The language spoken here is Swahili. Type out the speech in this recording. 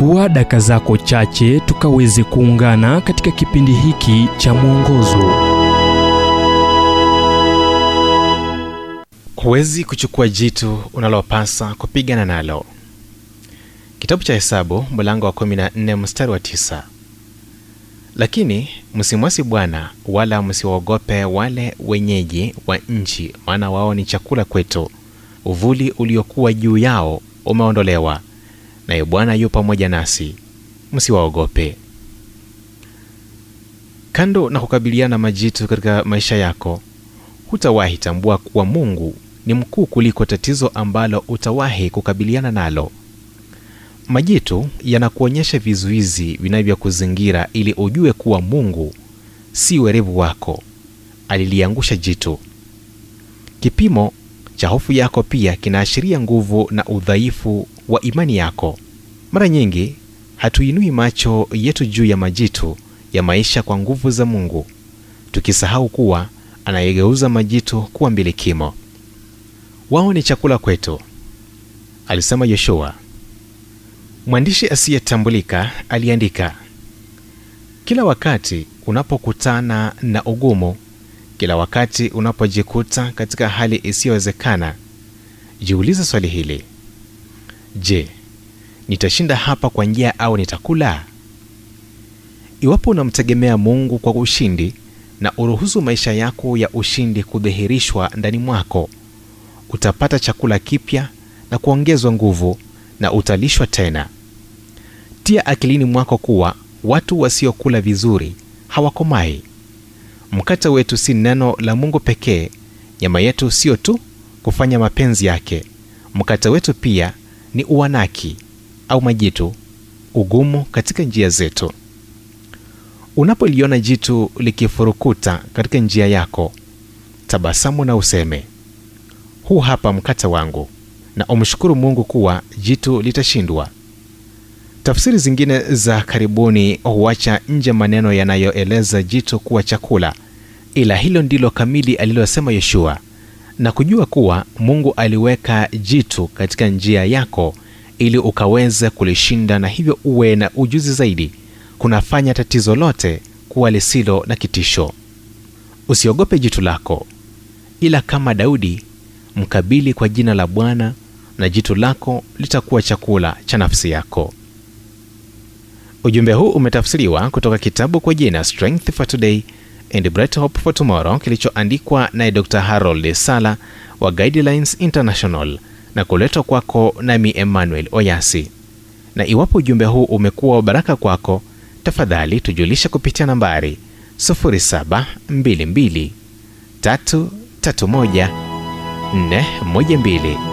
chukua daka zako chache tukaweze kuungana katika kipindi hiki cha mwongozo. Huwezi kuchukua jitu unalopasa kupigana nalo. Kitabu cha hesabu mlango wa 14 mstari wa 9 lakini msimwasi bwana wala msiwaogope wale wenyeji wa nchi maana wao ni chakula kwetu. Uvuli uliokuwa juu yao umeondolewa naye bwana yu pamoja nasi. Msiwaogope. Kando na kukabiliana majitu katika maisha yako hutawahi tambua kuwa mungu ni mkuu kuliko tatizo ambalo utawahi kukabiliana nalo. Majitu yanakuonyesha vizuizi vinavyokuzingira ili ujue kuwa mungu si werevu wako. Aliliangusha jitu. Kipimo cha hofu yako pia kinaashiria nguvu na udhaifu wa imani yako. Mara nyingi hatuinui macho yetu juu ya majitu ya maisha kwa nguvu za mungu tukisahau kuwa anayegeuza majitu kuwa mbilikimo wao ni chakula kwetu alisema yoshua. Mwandishi asiyetambulika aliandika kila wakati unapokutana na ugumu kila wakati unapojikuta katika hali isiyowezekana jiulize swali hili je nitashinda hapa kwa njia au nitakula? Iwapo unamtegemea mungu kwa ushindi na uruhusu maisha yako ya ushindi kudhihirishwa ndani mwako utapata chakula kipya na kuongezwa nguvu na utalishwa tena. Tia akilini mwako kuwa watu wasiokula vizuri hawakomai mkate wetu si neno la mungu pekee nyama yetu sio tu kufanya mapenzi yake. Mkate wetu pia ni uanaki au majitu ugumu katika njia zetu. Unapoliona jitu likifurukuta katika njia yako tabasamu na useme huu hapa mkate wangu na umshukuru mungu kuwa jitu litashindwa. Tafsiri zingine za karibuni huacha nje maneno yanayoeleza jitu kuwa chakula ila hilo ndilo kamili alilosema yoshua na kujua kuwa mungu aliweka jitu katika njia yako ili ukaweze kulishinda na hivyo uwe na ujuzi zaidi kunafanya tatizo lote kuwa lisilo na kitisho. Usiogope jitu lako ila kama daudi mkabili kwa jina la bwana na jitu lako litakuwa chakula cha nafsi yako. Ujumbe huu umetafsiriwa kutoka kitabu kwa jina strength for today and bright hope for tomorrow kilichoandikwa naye dr. Harold sala wa guidelines international na kuletwa kwako nami emmanuel oyasi. Na iwapo ujumbe huu umekuwa wa baraka kwako tafadhali tujulisha kupitia nambari 0722 331 412